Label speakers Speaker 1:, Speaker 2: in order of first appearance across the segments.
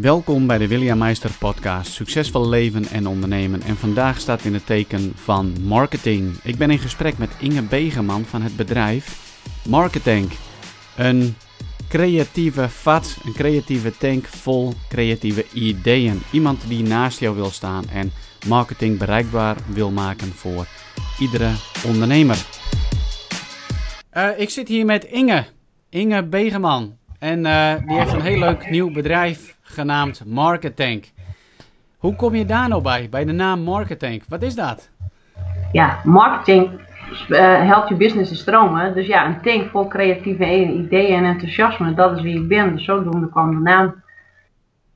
Speaker 1: Welkom bij de William Meister podcast Succesvol leven en ondernemen. En vandaag staat in het teken van marketing. Ik ben in gesprek met Inge Begeman van het bedrijf Marketing. Een creatieve vat, een creatieve tank vol creatieve ideeën. Iemand die naast jou wil staan en marketing bereikbaar wil maken voor iedere ondernemer. Uh, ik zit hier met Inge, Inge Begeman. En uh, die heeft een heel leuk nieuw bedrijf genaamd Marketank. Hoe kom je daar nou bij, bij de naam Marketank? Wat is dat?
Speaker 2: Ja, marketing uh, helpt je business te stromen. Dus ja, een tank vol creatieve ideeën en enthousiasme, dat is wie ik ben. Dus zodoende kwam de naam.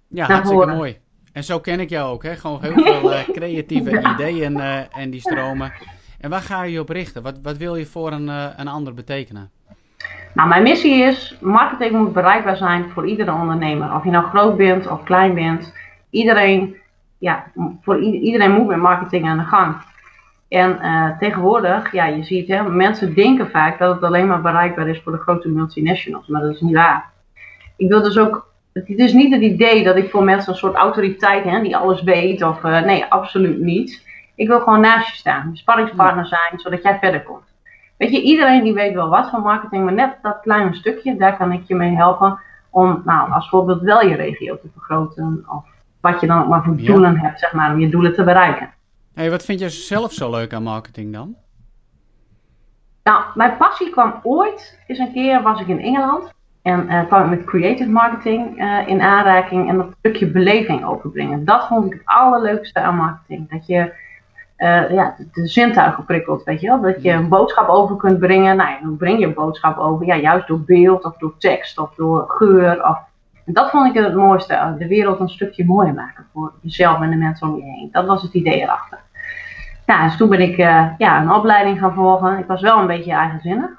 Speaker 1: Ja, hartstikke mooi. En zo ken ik jou ook, hè? Gewoon heel veel uh, creatieve ideeën uh, en die stromen. En waar ga je je op richten? Wat, wat wil je voor een, een ander betekenen?
Speaker 2: Nou, mijn missie is, marketing moet bereikbaar zijn voor iedere ondernemer. Of je nou groot bent of klein bent. Iedereen, ja, voor iedereen moet met marketing aan de gang. En uh, tegenwoordig, ja, je ziet, hè, mensen denken vaak dat het alleen maar bereikbaar is voor de grote multinationals. Maar dat is niet waar. Ik wil dus ook, het is niet het idee dat ik voor mensen een soort autoriteit hè, die alles weet. Of, uh, nee, absoluut niet. Ik wil gewoon naast je staan, sparringspartner zijn, zodat jij verder komt. Weet je, iedereen die weet wel wat van marketing, maar net dat kleine stukje, daar kan ik je mee helpen om, nou, als voorbeeld wel je regio te vergroten. Of wat je dan ook maar voor doelen hebt, zeg maar, om je doelen te bereiken.
Speaker 1: Hey, wat vind je zelf zo leuk aan marketing dan?
Speaker 2: Nou, mijn passie kwam ooit, eens een keer was ik in Engeland. En uh, kwam ik met creative marketing uh, in aanraking en dat stukje beleving overbrengen. Dat vond ik het allerleukste aan marketing. Dat je uh, ja, de zintuigen prikkelt, weet je wel. Dat je een boodschap over kunt brengen. Nou, hoe breng je een boodschap over? Ja, juist door beeld of door tekst of door geur. Of... En dat vond ik het mooiste. De wereld een stukje mooier maken voor jezelf en de mensen om je heen. Dat was het idee erachter. Ja, dus toen ben ik uh, ja, een opleiding gaan volgen. Ik was wel een beetje eigenzinnig.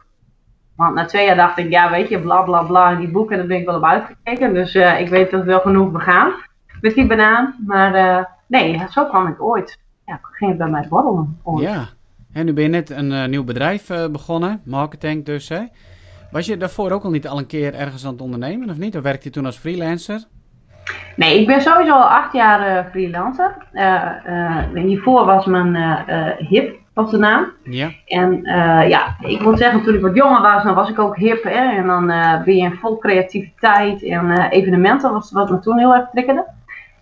Speaker 2: Want na twee jaar dacht ik, ja weet je, bla bla bla, die boeken, daar ben ik wel op uitgekeken. Dus uh, ik weet dat wel genoeg begaan met die banaan. Maar nee, zo kwam ik ooit ja, ging het bij mij borrelen.
Speaker 1: Ja, en nu ben je net een uh, nieuw bedrijf uh, begonnen, marketing dus. Hè? Was je daarvoor ook al niet al een keer ergens aan het ondernemen of niet? Of werkte je toen als freelancer?
Speaker 2: Nee, ik ben sowieso al acht jaar uh, freelancer. hiervoor was mijn HIP, was de naam.
Speaker 1: Ja.
Speaker 2: En ja, ik moet zeggen, toen ik wat jonger was, dan was ik ook hip. Hè? En dan ben je in vol creativiteit en evenementen, was wat me toen heel erg triggerde.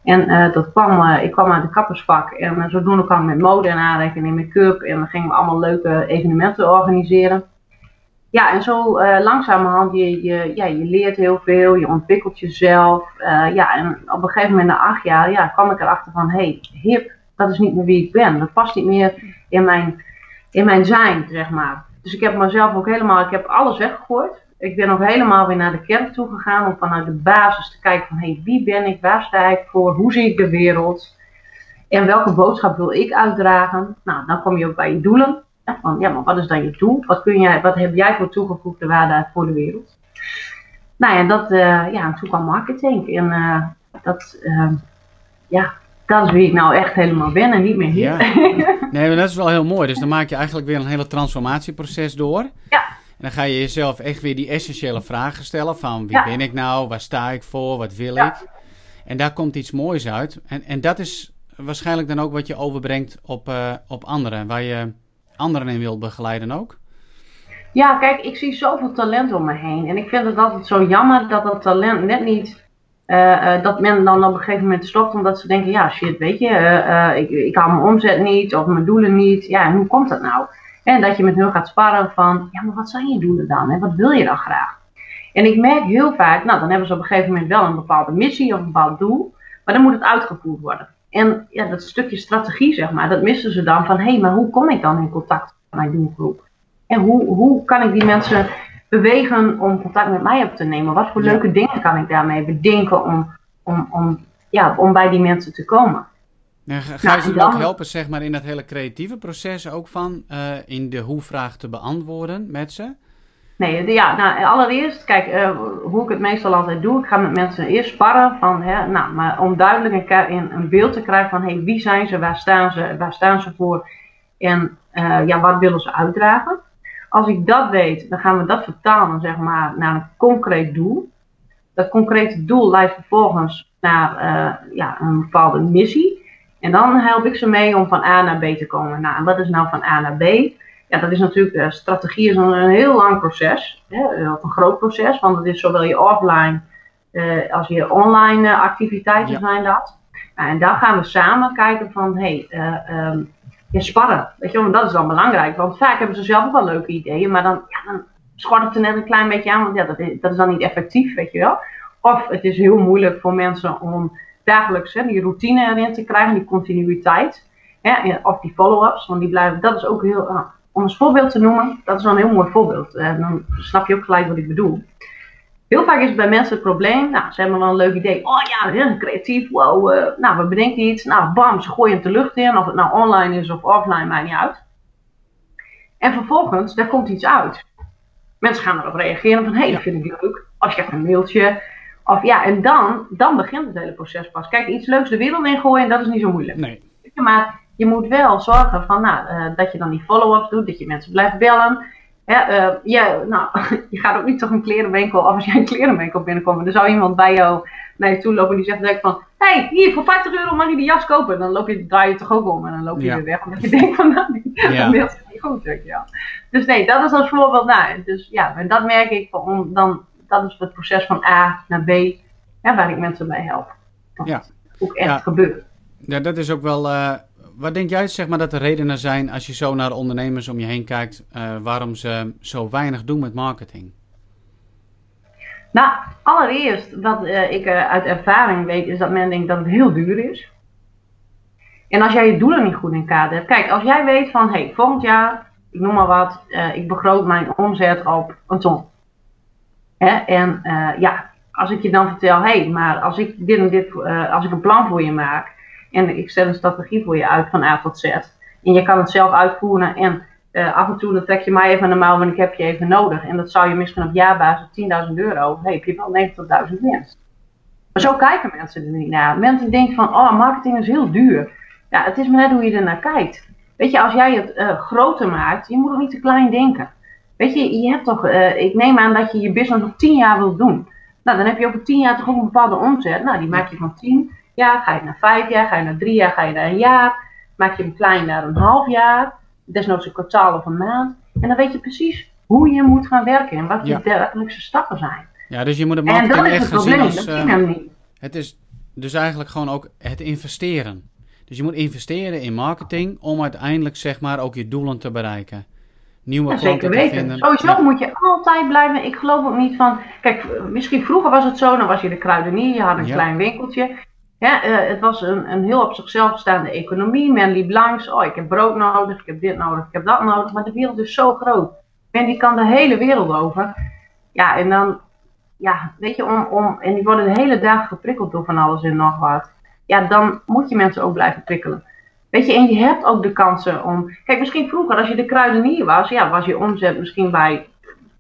Speaker 2: En uh, dat kwam, uh, ik kwam uit de kappersvak en uh, zodoende kwam ik met mode en aanrekening en make-up en dan gingen we allemaal leuke evenementen organiseren. Ja, en zo langzamerhand, je, je, ja, je leert heel veel, je ontwikkelt jezelf. ja, en op een gegeven moment na acht jaar ja, kwam ik erachter van, hé, hey, hip, dat is niet meer wie ik ben. Dat past niet meer in mijn, in mijn zijn, zeg maar. Dus ik heb mezelf ook helemaal, ik heb alles weggegooid ik ben ook helemaal weer naar de kerk toe gegaan om vanuit de basis te kijken van hey, wie ben ik, waar sta ik voor, hoe zie ik de wereld en welke boodschap wil ik uitdragen. Nou, dan kom je ook bij je doelen. Ja, van, ja, maar wat is dan je doel? Wat, kun jij, wat heb jij voor toegevoegde waarde voor de wereld? Nou ja, dat, uh, ja, toen kwam marketing. En uh, dat, uh, ja, dat is wie ik nou echt helemaal ben en niet meer hier. Ja.
Speaker 1: Nee, maar dat is wel heel mooi. Dus dan maak je eigenlijk weer een hele transformatieproces door.
Speaker 2: Ja
Speaker 1: dan ga je jezelf echt weer die essentiële vragen stellen van wie ben ik nou, waar sta ik voor, wat wil ik? En daar komt iets moois uit. En, en dat is waarschijnlijk dan ook wat je overbrengt op, uh, op anderen, waar je anderen in wilt begeleiden ook.
Speaker 2: Ja, kijk, ik zie zoveel talent om me heen. En ik vind het altijd zo jammer dat dat talent net niet. Uh, uh, dat men dan op een gegeven moment stopt omdat ze denken: ja, shit, weet je, ik, ik haal mijn omzet niet of mijn doelen niet. Ja, en hoe komt dat nou? En dat je met hun gaat sparren van, ja, maar wat zijn je doelen dan? En wat wil je dan graag? En ik merk heel vaak, nou, dan hebben ze op een gegeven moment wel een bepaalde missie of een bepaald doel, maar dan moet het uitgevoerd worden. En ja, dat stukje strategie, zeg maar, dat missen ze dan van, hé, hey, maar hoe kom ik dan in contact met mijn doelgroep? En hoe, hoe kan ik die mensen bewegen om contact met mij op te nemen? Wat voor leuke dingen kan ik daarmee bedenken om, om, om, ja, om bij die mensen te komen?
Speaker 1: Ga, ga je ze ook helpen zeg maar, in dat hele creatieve proces ook van uh, in de hoe-vraag te beantwoorden met ze?
Speaker 2: Nee, ja, nou, allereerst, kijk, uh, hoe ik het meestal altijd doe, ik ga met mensen eerst sparren van, hè, nou, maar om duidelijk een, een beeld te krijgen van, hey, wie zijn ze, waar staan ze, waar staan ze voor en uh, ja, wat willen ze uitdragen. Als ik dat weet, dan gaan we dat vertalen, zeg maar, naar een concreet doel. Dat concrete doel leidt vervolgens naar ja, een bepaalde missie. En dan help ik ze mee om van A naar B te komen. Nou, en wat is nou van A naar B? Ja, dat is natuurlijk, uh, strategie is een, heel lang proces. Hè, een groot proces, want het is zowel je offline uh, als je online activiteiten zijn dat. Nou, en daar gaan we samen kijken van, hé, hey, um, ja, sparren. Weet je wel, dat is dan belangrijk. Want vaak hebben ze zelf ook wel leuke ideeën, maar dan, ja, dan schort het er net een klein beetje aan, want ja, dat is, dat is dan niet effectief, weet je wel. Of het is heel moeilijk voor mensen om dagelijks hè, die routine erin te krijgen, die continuïteit. Hè, of die follow-ups, want die blijven, dat is ook heel, uh, om als voorbeeld te noemen, dat is wel een heel mooi voorbeeld. Uh, dan snap je ook gelijk wat ik bedoel. Heel vaak is bij mensen het probleem, nou, ze hebben wel een leuk idee. Oh ja, creatief, wow, uh, nou, we bedenken iets. Nou, bam, ze gooien het de lucht in. Of het nou online is of offline, maakt niet uit. En vervolgens, daar komt iets uit. Mensen gaan erop reageren van, hé, hey, dat vind ik leuk. Of je krijgt een mailtje. Of ja, en dan, dan begint het hele proces pas. Kijk, iets leuks de wereld in gooien, dat is niet zo moeilijk.
Speaker 1: Nee.
Speaker 2: Maar je moet wel zorgen van, nou, uh, dat je dan die follow-ups doet, dat je mensen blijft bellen. Ja, uh, ja, nou, je gaat ook niet toch een klerenwinkel, of als jij een klerenwinkel binnenkomt, dan zou iemand bij jou naar je toe lopen en die zegt denk van, hé, hey, hier, voor 50 euro mag je die jas kopen. Dan loop je, draai je toch ook om en dan loop je weer weg, omdat je denkt van, nou, ja. dat is niet goed, ja. Dus nee, dat is als voorbeeld naar. Dus ja, en dat merk ik, van, dan, dat is het proces van A naar B, ja, waar ik mensen bij help. Dat ja. ook echt gebeurt.
Speaker 1: Ja, dat is ook wel... Uh wat denk jij zeg maar, dat de redenen zijn als je zo naar ondernemers om je heen kijkt, uh, waarom ze zo weinig doen met marketing?
Speaker 2: Nou, allereerst wat uh, ik uit ervaring weet, is dat men denkt dat het heel duur is. En als jij je doelen niet goed in kaart hebt. Kijk, als jij weet van, hé, hey, volgend jaar, ik noem maar wat, ik begroot mijn omzet op een ton. Hè? En ja, als ik je dan vertel, hé, hey, maar als ik dit en dit, als ik een plan voor je maak, en ik zet een strategie voor je uit van A tot Z. En je kan het zelf uitvoeren en uh, af en toe dan trek je mij even aan de mouw, want ik heb je even nodig. En dat zou je misschien op jaarbasis 10.000 euro, heb je wel 90.000 winst. Maar zo kijken mensen er niet naar. Mensen denken van, oh, marketing is heel duur. Ja, het is maar net hoe je er naar kijkt. Weet je, als jij het groter maakt, je moet ook niet te klein denken. Weet je, je hebt toch, uh, ik neem aan dat je je business nog 10 jaar wilt doen. Nou, dan heb je over 10 jaar toch ook een bepaalde omzet. Nou, die maak je van 10 jaar, ga je naar vijf jaar, ga je naar drie jaar, ga je naar een jaar. Maak je hem klein naar een half jaar, desnoods een kwartaal of een maand. En dan weet je precies hoe je moet gaan werken en wat je dagelijkse stappen zijn.
Speaker 1: Ja, dus je moet het marketing echt gaan zien als... Uh, het is dus eigenlijk gewoon ook het investeren. Dus je moet investeren in marketing om uiteindelijk zeg maar ook je doelen te bereiken. Nieuwe ja, klanten te weten. vinden.
Speaker 2: Sowieso moet je altijd blijven. Ik geloof ook niet van. Kijk, misschien vroeger was het zo, dan was je de kruidenier, je had een klein winkeltje. Ja, uh, het was een, een heel op zichzelf staande economie. Men liep langs. Oh, ik heb brood nodig, ik heb dit nodig, ik heb dat nodig. Maar de wereld is zo groot. En die kan de hele wereld over. Ja, en dan, ja, weet je, om, om, en die worden de hele dag geprikkeld door van alles en nog wat. Ja, dan moet je mensen ook blijven prikkelen. Weet je, en je hebt ook de kansen om. Kijk, misschien vroeger, als je de kruidenier was, ja, was je omzet misschien bij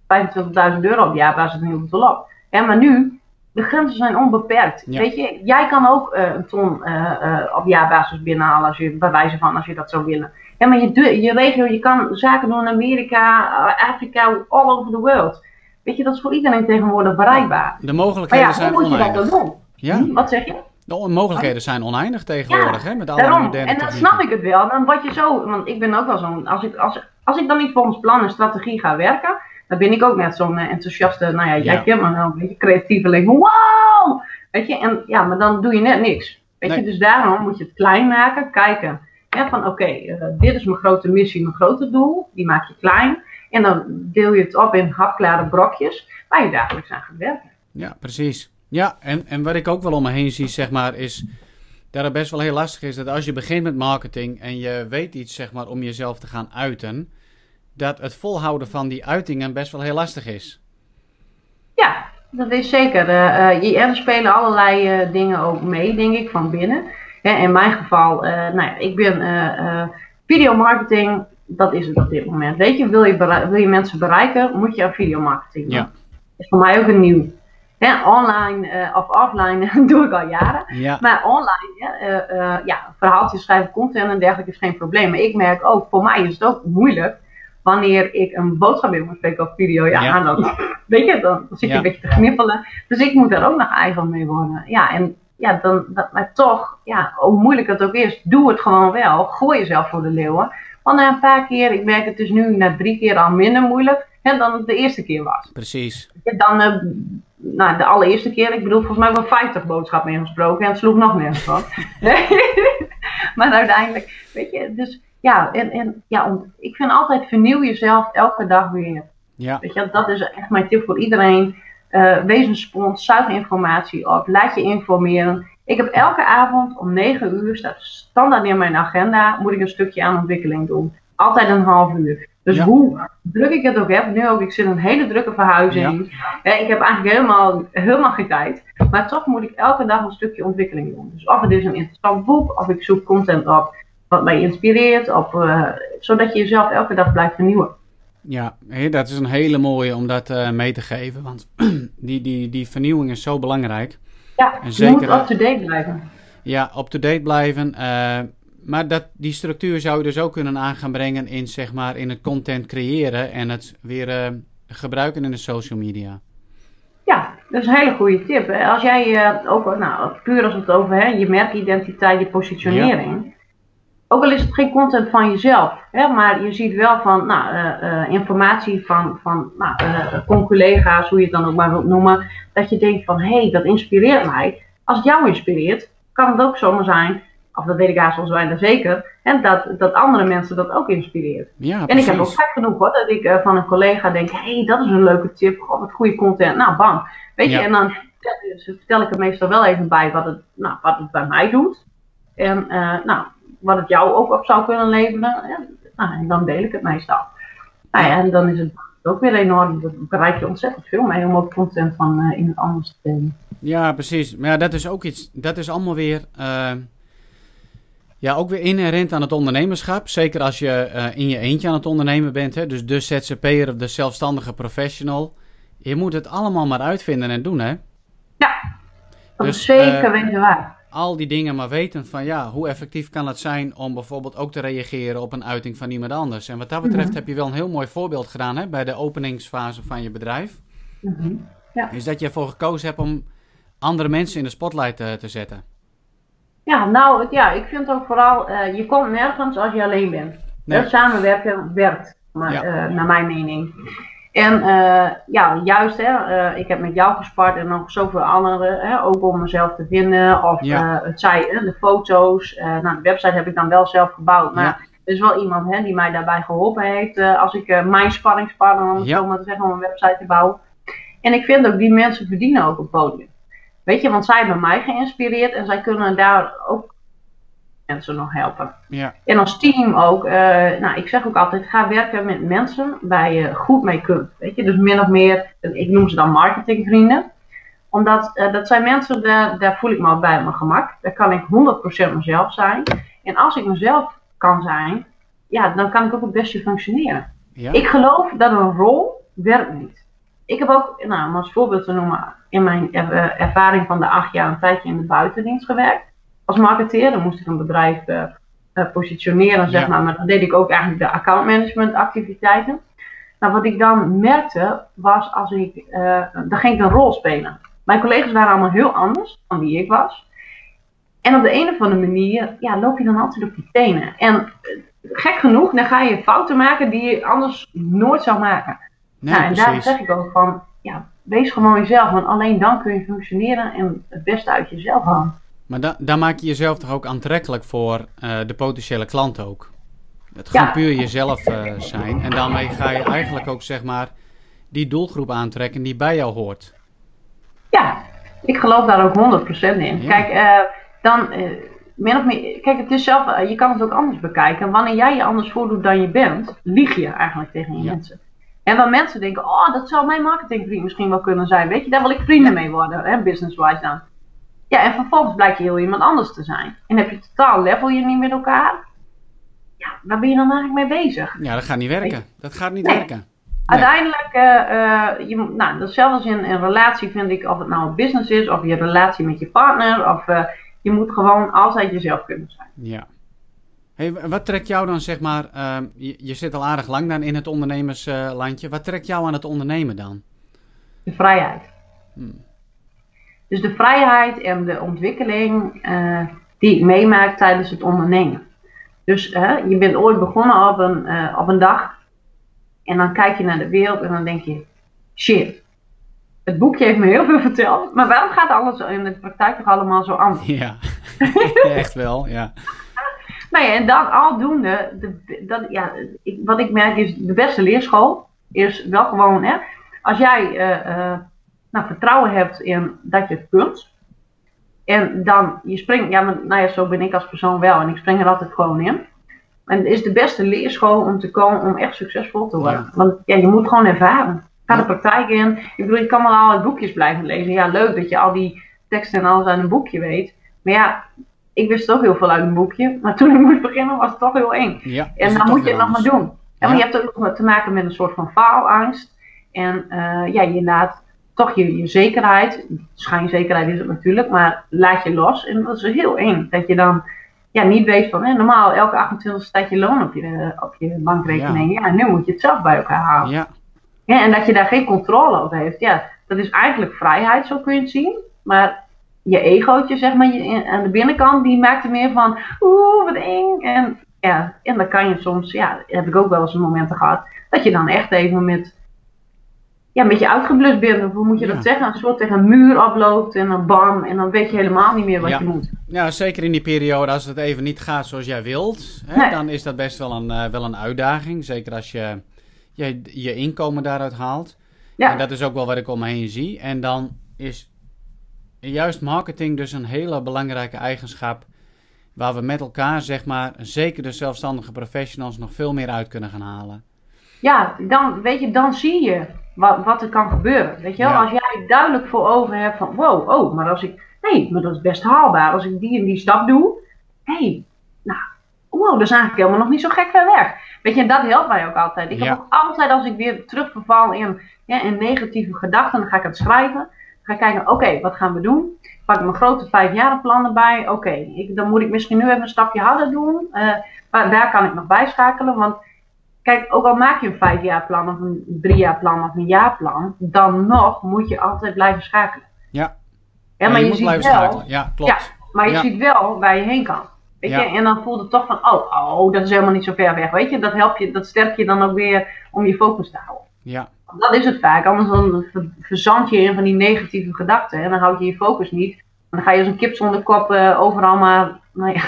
Speaker 2: 25.000 euro op jaar, was het een heel veel op. Ja, maar nu de grenzen zijn onbeperkt. Weet je, jij kan ook uh, een ton uh, op jaarbasis binnenhalen als je bij wijze van als je dat zou willen. Ja, maar je, je regio, je kan zaken doen in Amerika, Afrika, all over the world. Weet je, dat is voor iedereen tegenwoordig bereikbaar.
Speaker 1: De mogelijkheden ja, zijn.
Speaker 2: Hoe moet je dat dan doen?
Speaker 1: Ja?
Speaker 2: Wat zeg je?
Speaker 1: De mogelijkheden zijn oneindig tegenwoordig, hè, met alle daarom. moderne
Speaker 2: En dan snap ik het wel. Dan wat je zo, want ik ben ook wel zo'n, als ik, als, als ik dan niet volgens plan en strategie ga werken, dan ben ik ook net zo'n eh, enthousiaste, nou ja, jij kent me wel een beetje creatieveling. Wow! Weet je, en ja, maar dan doe je net niks. Weet je, dus daarom moet je het klein maken, kijken. Ja, van oké, eh, dit is mijn grote missie, mijn grote doel. Die maak je klein. En dan deel je het op in hapklare brokjes waar je dagelijks aan gaat werken.
Speaker 1: Ja, precies. Ja, en, en wat ik ook wel om me heen zie, zeg maar, is dat het best wel heel lastig is dat als je begint met marketing en je weet iets, zeg maar, om jezelf te gaan uiten, dat het volhouden van die uitingen best wel heel lastig is.
Speaker 2: Ja, dat is zeker. Uh, er spelen allerlei uh, dingen ook mee, denk ik, van binnen. in mijn geval, nou ja, ik ben videomarketing, dat is het op dit moment. Weet je, wil je, wil je mensen bereiken, moet je aan videomarketing doen. Ja. Dat is voor mij ook een nieuw. Online of offline doe ik al jaren. Ja. Maar online, ja, verhaaltjes schrijven, content en dergelijke is geen probleem. Maar ik merk ook, voor mij is het ook moeilijk wanneer ik een boodschap in moet spreken op video, ja,
Speaker 1: Ja.
Speaker 2: Dan, weet je, dan, zit je
Speaker 1: Ja.
Speaker 2: een beetje te gnippelen. Dus ik moet daar ook nog eigen mee worden. Ja, en ja, dan, dat, maar toch, ja, hoe moeilijk het ook is, doe het gewoon wel. Gooi jezelf voor de leeuwen. Want na een paar keer, ik merk het is nu na drie keer al minder moeilijk hè, dan het de eerste keer was.
Speaker 1: Precies.
Speaker 2: Dan, eh, nou, de allereerste keer, ik bedoel, volgens mij wel 50 boodschappen ingesproken en het sloeg nog nergens van. Nee. maar uiteindelijk, weet je, dus ja, en, en ja, om, ik vind altijd vernieuw jezelf elke dag weer.
Speaker 1: Ja.
Speaker 2: Weet je, dat is echt mijn tip voor iedereen. Eh, wees een spons, zuig informatie op, laat je informeren. Ik heb elke avond om 9 uur, staat standaard in mijn agenda, moet ik een stukje aan ontwikkeling doen. Altijd een half uur. Dus
Speaker 1: Ja.
Speaker 2: hoe druk ik het ook heb, nu ook, ik zit in een hele drukke verhuizing. Ik heb eigenlijk helemaal, helemaal geen tijd. Maar toch moet ik elke dag een stukje ontwikkeling doen. Dus of het is een interessant boek, of ik zoek content op wat mij inspireert, op, eh, zodat je jezelf elke dag blijft vernieuwen.
Speaker 1: Ja, dat is een hele mooie om dat eh, mee te geven. Want die, die, die vernieuwing is zo belangrijk.
Speaker 2: Ja,
Speaker 1: En
Speaker 2: je
Speaker 1: zeker,
Speaker 2: moet
Speaker 1: eh,
Speaker 2: up-to-date blijven.
Speaker 1: Ja, up-to-date blijven. Maar dat, die structuur zou je dus ook kunnen aan gaan brengen in, zeg maar, in het content creëren en het weer eh, gebruiken in de social media.
Speaker 2: Ja, dat is een hele goede tip. Als jij eh, ook, nou, puur als het over hè, je merkidentiteit, je positionering. Ook al is het geen content van jezelf, hè, maar je ziet wel van nou, eh, informatie van, van nou, collega's, hoe je het dan ook maar wilt noemen, dat je denkt van hé, hey, dat inspireert mij. Als het jou inspireert, kan het ook zomaar zijn, of dat weet ik haast bijna zeker, en dat, dat andere mensen dat ook inspireert.
Speaker 1: Ja,
Speaker 2: En
Speaker 1: precies.
Speaker 2: ik heb ook gek genoeg hoor, dat ik eh, van een collega denk, hé, hey, dat is een leuke tip, god, wat goede content. Nou, bam. Weet je, en dan vertel- vertel ik er meestal wel even bij wat het, nou, wat het bij mij doet. En eh, nou, wat het jou ook op zou kunnen leveren. En, nou, en dan deel ik het meestal. Nou ja, en dan is het ook weer enorm, dan bereik je ontzettend veel mee om ook content van eh, iemand anders te delen.
Speaker 1: Ja, precies. Maar ja, dat is ook iets, dat is allemaal weer, ja, ook weer inherent aan het ondernemerschap. Zeker als je eh, in je eentje aan het ondernemen bent, hè? dus de ZZP'er of de zelfstandige professional. Je moet het allemaal maar uitvinden en doen, hè.
Speaker 2: Ja, dat
Speaker 1: Dus,
Speaker 2: zeker
Speaker 1: eh,
Speaker 2: weten waar.
Speaker 1: Al die dingen maar weten van, ja, hoe effectief kan het zijn om bijvoorbeeld ook te reageren op een uiting van iemand anders. En wat dat betreft
Speaker 2: Mhm.
Speaker 1: heb je wel een heel mooi voorbeeld gedaan, hè, bij de openingsfase van je bedrijf.
Speaker 2: Mhm.
Speaker 1: Is dat je ervoor gekozen hebt om andere mensen in de spotlight eh, te zetten.
Speaker 2: Ja, nou ja, ik vind ook vooral, eh, je komt nergens als je alleen bent.
Speaker 1: Nee.
Speaker 2: Hè, Samenwerken werkt, maar,
Speaker 1: Ja.
Speaker 2: eh, naar mijn mening. En eh, ja, juist, hè, ik heb met jou gespart en nog zoveel anderen, hè, ook om mezelf te vinden. Of
Speaker 1: Ja.
Speaker 2: het zij, de foto's. nou, de website heb ik dan wel zelf gebouwd, maar
Speaker 1: Ja.
Speaker 2: er is wel iemand hè, die mij daarbij geholpen heeft. als ik mijn sparringspartner, om het zo maar te zeggen, om een website te bouwen. En ik vind ook, die mensen verdienen ook een podium. Weet je, want zij hebben mij geïnspireerd en zij kunnen daar ook mensen nog helpen.
Speaker 1: Ja,
Speaker 2: En als team ook, eh, nou ik zeg ook altijd, ga werken met mensen waar je goed mee kunt. Weet je, dus min of meer, ik noem ze dan marketingvrienden. Omdat eh, dat zijn mensen, daar, daar voel ik me bij op mijn gemak. Daar kan ik 100% mezelf zijn. En als ik mezelf kan zijn, ja, dan kan ik ook het beste functioneren.
Speaker 1: ja,
Speaker 2: Ik geloof dat een rol werkt niet. Ik heb ook, nou, om als voorbeeld te noemen, in mijn er- eh, ervaring van de acht jaar een tijdje in de buitendienst gewerkt. Als marketeer, dan moest ik een bedrijf eh, positioneren, zeg
Speaker 1: Ja.
Speaker 2: maar. Maar dan deed ik ook eigenlijk de accountmanagement activiteiten. Nou, wat ik dan merkte, was als ik, eh dan ging ik een rol spelen. Mijn collega's waren allemaal heel anders dan wie ik was. En op de een of andere manier, ja, loop je dan altijd op die tenen. En gek genoeg, dan ga je fouten maken die je anders nooit zou maken.
Speaker 1: nee,
Speaker 2: nou, en daar zeg ik ook van, ja, wees gewoon jezelf, want alleen dan kun je functioneren en het beste uit jezelf halen.
Speaker 1: Maar da daar maak je jezelf toch ook aantrekkelijk voor eh, de potentiële klant ook. Het
Speaker 2: Ja.
Speaker 1: gewoon puur jezelf eh, zijn. En daarmee ga je eigenlijk ook, zeg maar, die doelgroep aantrekken die bij jou hoort.
Speaker 2: Ja, ik geloof daar ook 100% in.
Speaker 1: Ja.
Speaker 2: Kijk, eh, dan, min of meer, kijk, het is zelf, je kan het ook anders bekijken. Wanneer jij je anders voordoet dan je bent, lieg je eigenlijk tegen je
Speaker 1: Ja.
Speaker 2: mensen. En dan mensen denken, oh, dat zou mijn marketingvriend misschien wel kunnen zijn. Weet je, daar wil ik vrienden mee worden, hè, business-wise dan. Ja, en vervolgens blijkt je heel iemand anders te zijn. En heb je totaal level je niet met elkaar. Ja, waar ben je dan eigenlijk mee bezig?
Speaker 1: Ja, dat gaat niet werken. Dat gaat niet
Speaker 2: Nee.
Speaker 1: werken. Nee.
Speaker 2: Uiteindelijk, eh, eh, je, nou, hetzelfde als in een relatie vind ik, of het nou een business is, of je relatie met je partner, of eh, je moet gewoon altijd jezelf kunnen zijn.
Speaker 1: Ja. Hey, wat trekt jou dan, zeg maar, ehm, je, je, zit al aardig lang dan in het ondernemerslandje. wat trekt jou aan het ondernemen dan?
Speaker 2: De vrijheid. Hmm. Dus de vrijheid en de ontwikkeling uh, die ik meemaak tijdens het ondernemen. Dus je bent ooit begonnen op een, uh, op een dag en dan kijk je naar de wereld en dan denk je, shit, het boekje heeft me heel veel verteld, maar waarom gaat alles in de praktijk toch allemaal zo anders?
Speaker 1: Ja, echt wel, ja.
Speaker 2: Nou ja, en dan aldoende, de, dat, ja, ik, wat ik merk is, de beste leerschool is wel gewoon, hè, als jij uh, nou, vertrouwen hebt in dat je het kunt, en dan, je springt, ja, maar, nou ja, zo ben ik als persoon wel, en ik spring er altijd gewoon in. En het is de beste leerschool om te komen om echt succesvol te worden. Want ja, je moet gewoon ervaren. Ga de praktijk in. Ik bedoel, je kan wel al het boekjes blijven lezen. Ja, leuk dat je al die teksten en alles uit een boekje weet. Maar ja, ik wist ook heel veel uit een boekje. Maar toen ik moest beginnen was het toch heel eng.
Speaker 1: Ja,
Speaker 2: en dan moet je het nog maar doen. En ja. je hebt ook te maken met een soort van faalangst. En uh, ja, je laat toch je, je zekerheid, schijnzekerheid is het natuurlijk, maar laat je los. En dat is heel eng. Dat je dan ja, niet weet van, hè, normaal elke 28 staat je loon op je, op je bankrekening. Ja. ja, nu moet je het zelf bij elkaar halen.
Speaker 1: Ja.
Speaker 2: ja. En dat je daar geen controle op heeft. Ja, dat is eigenlijk vrijheid, zo kun je het zien. Maar je egootje, zeg maar, je, aan de binnenkant, die maakt er meer van, oeh, wat eng. En ja, en dan kan je soms, ja, heb ik ook wel eens momenten gehad, dat je dan echt even met ja, een beetje uitgeblust bent. Of hoe moet je dat zeggen? Een soort tegen een muur oploopt en dan bam. En dan weet je helemaal niet meer wat je moet.
Speaker 1: Ja, zeker in die periode als het even niet gaat zoals jij wilt. Hè, Dan is dat best wel een, uh, wel een uitdaging. Zeker als je, je je inkomen daaruit haalt. Ja. En dat is ook wel wat ik om me heen zie. En dan is juist marketing dus een hele belangrijke eigenschap. Waar we met elkaar, zeg maar, zeker de zelfstandige professionals nog veel meer uit kunnen gaan halen.
Speaker 2: Ja, dan, weet je, dan zie je wat, wat er kan gebeuren. Weet je wel? Als jij duidelijk voor ogen hebt van, wow, oh, maar als ik, nee, maar dat is best haalbaar. Als ik die en die stap doe, hé, hey, nou, wow, dat is eigenlijk helemaal nog niet zo gek ver weg. Weet je, en dat helpt mij ook altijd. Ik heb ook altijd, als ik weer terugverval in, ja, in negatieve gedachten, dan ga ik het schrijven. Ga kijken, oké, wat gaan we doen? pak ik mijn grote vijfjarenplan erbij. Oké, dan moet ik misschien nu even een stapje harder doen. Uh, maar daar kan ik nog bijschakelen, want Kijk, ook al maak je een vijfjaarplan of een driejaarplan of een jaarplan, dan nog moet je altijd blijven schakelen.
Speaker 1: Ja.
Speaker 2: ja maar je, je ziet wel, schakelen.
Speaker 1: Ja, klopt. Ja,
Speaker 2: maar je ziet wel waar je heen kan. Weet je? En dan voelt het toch van, oh, oh, dat is helemaal niet zo ver weg. Weet je, dat helpt je, dat sterkt je dan ook weer om je focus te houden.
Speaker 1: Ja.
Speaker 2: Dat is het vaak. Anders dan verzand je in van die negatieve gedachten. En dan houd je je focus niet. En dan ga je als een kip zonder kop uh, overal maar nou ja,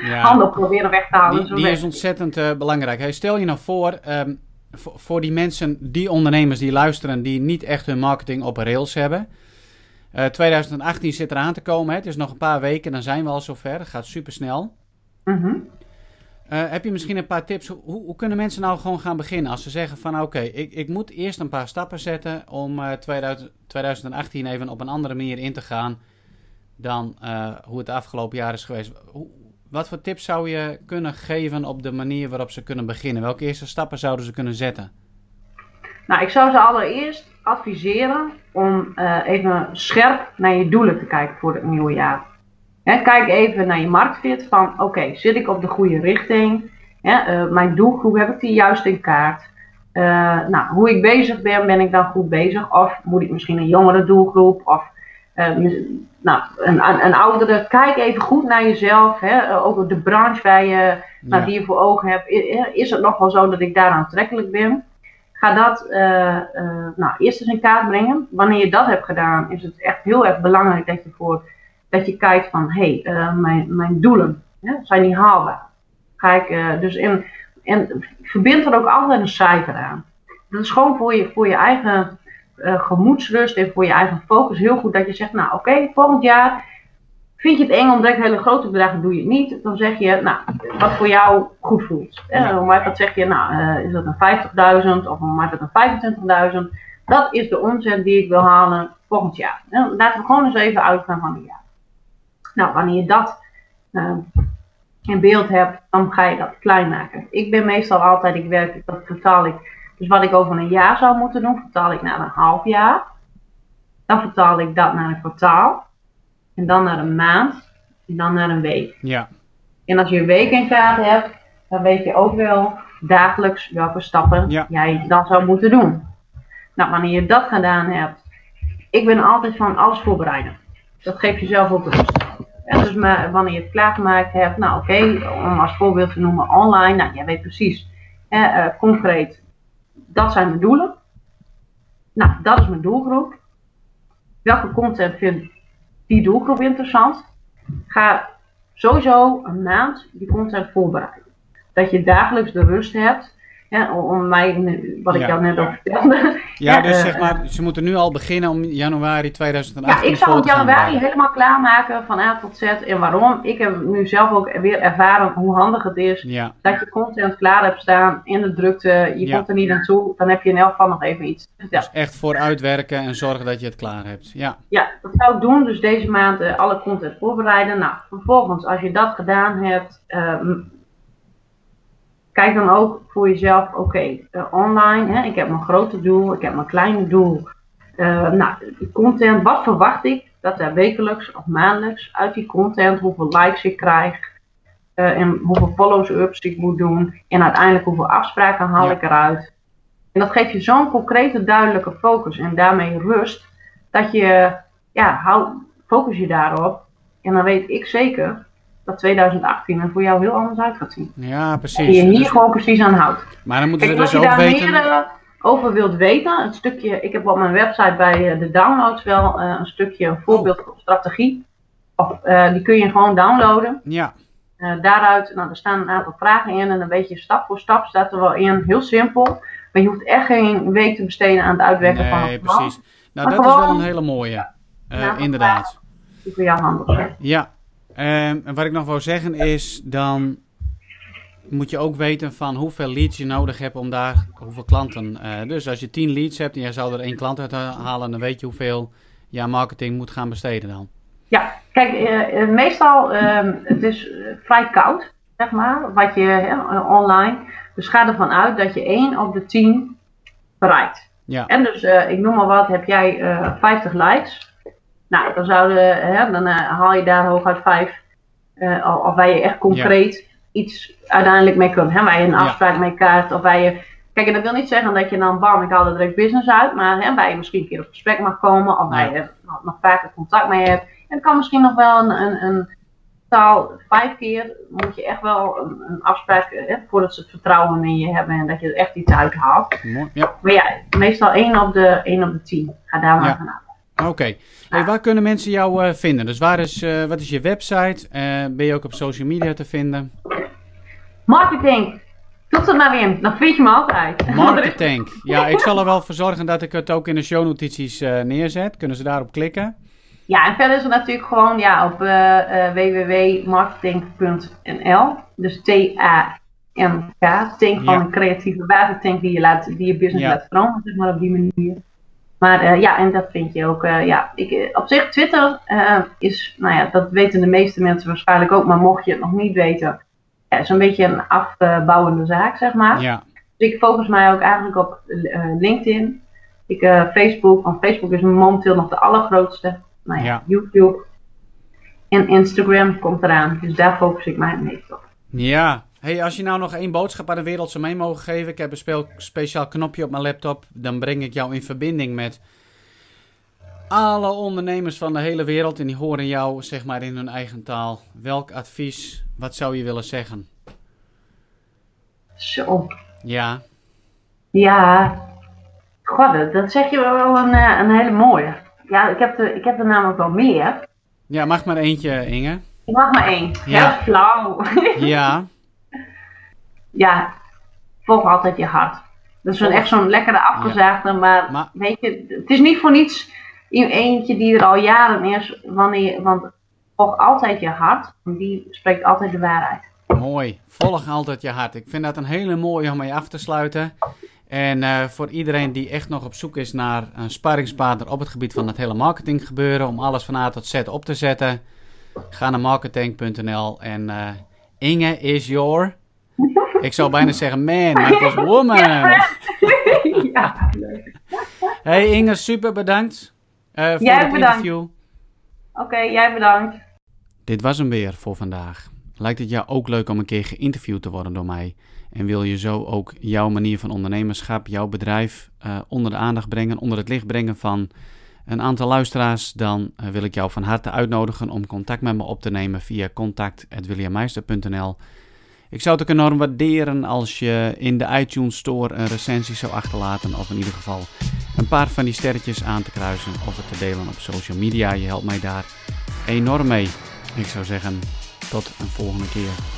Speaker 2: ja. handen proberen weg te halen.
Speaker 1: Die, die is ontzettend uh, belangrijk. Hey, stel je nou voor, um, voor, voor, die mensen, die ondernemers die luisteren, die niet echt hun marketing op rails hebben. Uh, eh, 2018 zit eraan te komen. Hè? Het is nog een paar weken, dan zijn we al zover. Het gaat super snel.
Speaker 2: Mm -hmm.
Speaker 1: Uh, heb je misschien een paar tips? Hoe, hoe, kunnen mensen nou gewoon gaan beginnen? Als ze zeggen van oké, ik, ik moet eerst een paar stappen zetten om 2000, 2018 even op een andere manier in te gaan dan uh, hoe het afgelopen jaar is geweest. Wat voor tips zou je kunnen geven op de manier waarop ze kunnen beginnen? Welke eerste stappen zouden ze kunnen zetten?
Speaker 2: Nou, ik zou ze allereerst adviseren om even scherp naar je doelen te kijken voor het nieuwe jaar. Kijk even naar je marktfit van oké, zit ik op de goede richting? uh, mijn doelgroep heb ik die juist in kaart? nou, hoe ik bezig ben, ben ik dan goed bezig? Of moet ik misschien een jongere doelgroep? Of nou, een, een oudere, kijk even goed naar jezelf. Hè, ook de branche waar je, nou, die je voor ogen hebt. Is het nog wel zo dat ik daar aantrekkelijk ben? Ga dat nou, eerst eens in kaart brengen. Wanneer je dat hebt gedaan, is het echt heel erg belangrijk dat je, voor, dat je kijkt van hé, hey, uh, mijn, mijn doelen hè, zijn die haalbaar. Ga ik, dus in, en verbind er ook altijd een cijfer aan. Dat is gewoon voor je, voor je eigen uh, gemoedsrust en voor je eigen focus heel goed dat je zegt, nou oké, volgend jaar vind je het eng om direct hele grote bedragen, doe je het niet. Dan zeg je, nou, wat voor jou goed voelt. Ja. maar wat zeg je, nou, is dat een 50.000 of dat een 25.000? Dat is de omzet die ik wil halen volgend jaar. Ja, laten we gewoon eens even uitgaan van een jaar. Nou, wanneer je dat uh, in beeld hebt, dan ga je dat klein maken. Ik ben meestal altijd, ik werk, dat vertaal ik dus wat ik over een jaar zou moeten doen, vertaal ik naar een half jaar. Dan vertaal ik dat naar een kwartaal. En dan naar een maand. En dan naar een week.
Speaker 1: Ja.
Speaker 2: En als je een week in kaart hebt, dan weet je ook wel dagelijks welke stappen
Speaker 1: Ja.
Speaker 2: jij dan zou moeten doen. Nou, wanneer je dat gedaan hebt, ik ben altijd van alles voorbereiden. Dat geeft jezelf ook rust. En dus wanneer je het klaargemaakt hebt, nou oké, om als voorbeeld te noemen online, nou jij weet precies, eh, eh, concreet, dat zijn mijn doelen. Nou, dat is mijn doelgroep. Welke content vindt die doelgroep interessant? Ga sowieso een maand die content voorbereiden. Dat je dagelijks de rust hebt. Hè, om mij, wat ik
Speaker 1: Ja.
Speaker 2: jou net al vertelde.
Speaker 1: Ja, dus
Speaker 2: eh,
Speaker 1: zeg maar, ze moeten nu al beginnen om januari
Speaker 2: Ja,
Speaker 1: 2018
Speaker 2: ik zou het januari helemaal klaarmaken van A tot Z. En waarom? Ik heb nu zelf ook weer ervaren hoe handig het is
Speaker 1: Ja,
Speaker 2: dat je content klaar hebt staan in de drukte. Je
Speaker 1: Ja.
Speaker 2: komt er niet aan toe. Dan heb je in elk geval nog even iets te vertellen.
Speaker 1: dus echt vooruitwerken en zorgen dat je het klaar hebt. Ja,
Speaker 2: Ja, dat zou ik doen. Dus deze maand eh, alle content voorbereiden. Nou, vervolgens, als je dat gedaan hebt, ehm, kijk dan ook voor jezelf, oké, eh, online, hè, ik heb mijn grote doel, ik heb mijn kleine doel. Eh, nou, content, wat verwacht ik dat er wekelijks of maandelijks uit die content, hoeveel likes ik krijg, eh, en hoeveel follows-ups ik moet doen, en uiteindelijk hoeveel afspraken haal
Speaker 1: Ja.
Speaker 2: ik eruit. En dat geeft je zo'n concrete, duidelijke focus en daarmee rust, dat je, ja, hou, focus je daarop. En dan weet ik zeker dat 2018 er voor jou heel anders uit gaat zien.
Speaker 1: ja
Speaker 2: En je
Speaker 1: precies.
Speaker 2: hier
Speaker 1: Dus-
Speaker 2: gewoon precies aan houdt.
Speaker 1: maar dan moeten ze
Speaker 2: Kijk, als
Speaker 1: dus
Speaker 2: je
Speaker 1: ook
Speaker 2: daar
Speaker 1: weten...
Speaker 2: meer eh, over wilt weten, een stukje, ik heb op mijn website bij eh, de downloads wel eh, een stukje een voorbeeld van strategie. Of, die kun je gewoon downloaden.
Speaker 1: Ja,
Speaker 2: daaruit, nou, er staan een aantal vragen in en dan weet je stap voor stap staat er wel in. Heel simpel. Maar je hoeft echt geen week te besteden aan het uitwerken van een plan.
Speaker 1: precies. Nou,
Speaker 2: Maar
Speaker 1: dat is wel een hele mooie.
Speaker 2: Ja,
Speaker 1: inderdaad.
Speaker 2: Die voor jou handig zijn.
Speaker 1: Ja, en wat ik nog wou zeggen is, dan moet je ook weten van hoeveel leads je nodig hebt om daar, hoeveel klanten. eh, dus als je 10 leads hebt en je zou er één klant uit halen, dan weet je hoeveel je aan marketing moet gaan besteden dan.
Speaker 2: Ja, kijk, eh, eh, meestal ehm het is vrij koud, zeg maar, wat je online. Dus ga ervan uit dat je 1 op de 10 bereikt.
Speaker 1: Ja,
Speaker 2: En dus, ik noem maar wat, heb jij eh 50 likes. Nou, dan, zouden, hè, dan eh, haal je daar hooguit 5. eh of waar je echt concreet iets uiteindelijk mee kunt. Hè, waar je een
Speaker 1: Ja.
Speaker 2: afspraak mee kaart. Of waar je. Kijk, en dat wil niet zeggen dat je dan bam, ik haal er direct business uit. Maar hè, waar je misschien een keer op gesprek mag komen. Of waar
Speaker 1: Ja.
Speaker 2: je nog, vaker contact mee hebt. En het kan misschien nog wel een, een, een taal, vijf keer moet je echt wel een, een afspraak, hè, voordat ze het vertrouwen in je hebben en dat je er echt iets uithaalt.
Speaker 1: Ja,
Speaker 2: Maar ja, meestal 1 op de, 1 op de 10. Ga daar maar
Speaker 1: Ja.
Speaker 2: vanuit.
Speaker 1: Oké. Hey, waar kunnen mensen jou eh, vinden? Dus waar is, eh, wat is je website? Eh, ben je ook op social media te vinden?
Speaker 2: Marketing. Doe het maar weer. Dan vind je me altijd.
Speaker 1: Marketing. Ja, ik zal er wel voor zorgen dat ik het ook in de shownotities neerzet. Kunnen ze daarop klikken?
Speaker 2: Ja, en verder is het natuurlijk gewoon ja, op www.marketing.nl. Dus T-A-N-K. Tank van
Speaker 1: Ja.
Speaker 2: een creatieve watertank die je, laat, die je business
Speaker 1: Ja.
Speaker 2: laat veranderen, zeg maar op die manier. Maar eh, ja, en dat vind je ook. eh, ja, ik, eh, op zich, Twitter is, nou ja, dat weten de meeste mensen waarschijnlijk ook. Maar mocht je het nog niet weten, ja, is een beetje een afbouwende zaak, zeg maar.
Speaker 1: Ja,
Speaker 2: Dus ik focus mij ook eigenlijk op LinkedIn. Ik, Facebook, want Facebook is momenteel nog de allergrootste. Nou ja,
Speaker 1: Ja.
Speaker 2: YouTube. En Instagram komt eraan. Dus daar focus ik mij het meest op.
Speaker 1: Ja. Hey, als je nou nog één boodschap aan de wereld zou mee mogen geven. Ik heb een speel- speciaal knopje op mijn laptop. Dan breng ik jou in verbinding met alle ondernemers van de hele wereld. En die horen jou, zeg maar, in hun eigen taal. Welk advies, wat zou je willen zeggen?
Speaker 2: Zo.
Speaker 1: Ja,
Speaker 2: Ja. God, dat- zeg je wel een, eh, een hele mooie. Ja, ik heb, er, ik heb er namelijk wel meer.
Speaker 1: ja mag maar eentje, Inge.
Speaker 2: Ik mag maar één.
Speaker 1: Ja.
Speaker 2: Heel flauw.
Speaker 1: Ja,
Speaker 2: ja, volg altijd je hart. Dat is echt zo'n lekkere afgezaagde, maar,
Speaker 1: Maar-
Speaker 2: weet je, het is niet voor niets eentje die er al jaren is, wanneer, want volg altijd je hart, want die spreekt altijd de waarheid.
Speaker 1: mooi. Volg altijd je hart. Ik vind dat een hele mooie om mee af te sluiten. En eh, voor iedereen die echt nog op zoek is naar een sparringspartner op het gebied van het hele marketing gebeuren, om alles van A tot Z op te zetten, ga naar marketing.nl en eh, Inge is your. Ik zou bijna zeggen man, maar het is woman.
Speaker 2: ja, leuk.
Speaker 1: Hey Inge, super bedankt eh, voor
Speaker 2: Jij
Speaker 1: het
Speaker 2: bedankt.
Speaker 1: interview.
Speaker 2: Oké, jij bedankt.
Speaker 1: Dit was hem weer voor vandaag. lijkt het jou ook leuk om een keer geïnterviewd te worden door mij? En wil je zo ook jouw manier van ondernemerschap, jouw bedrijf uh, onder de aandacht brengen, onder het licht brengen van een aantal luisteraars? Dan uh, wil ik jou van harte uitnodigen om contact met me op te nemen via contact.williammeister.nl. Ik zou het ook enorm waarderen als je in de iTunes Store een recensie zou achterlaten. Of in ieder geval een paar van die sterretjes aan te kruisen of het te delen op social media. Je helpt mij daar enorm mee. Ik zou zeggen, tot een volgende keer.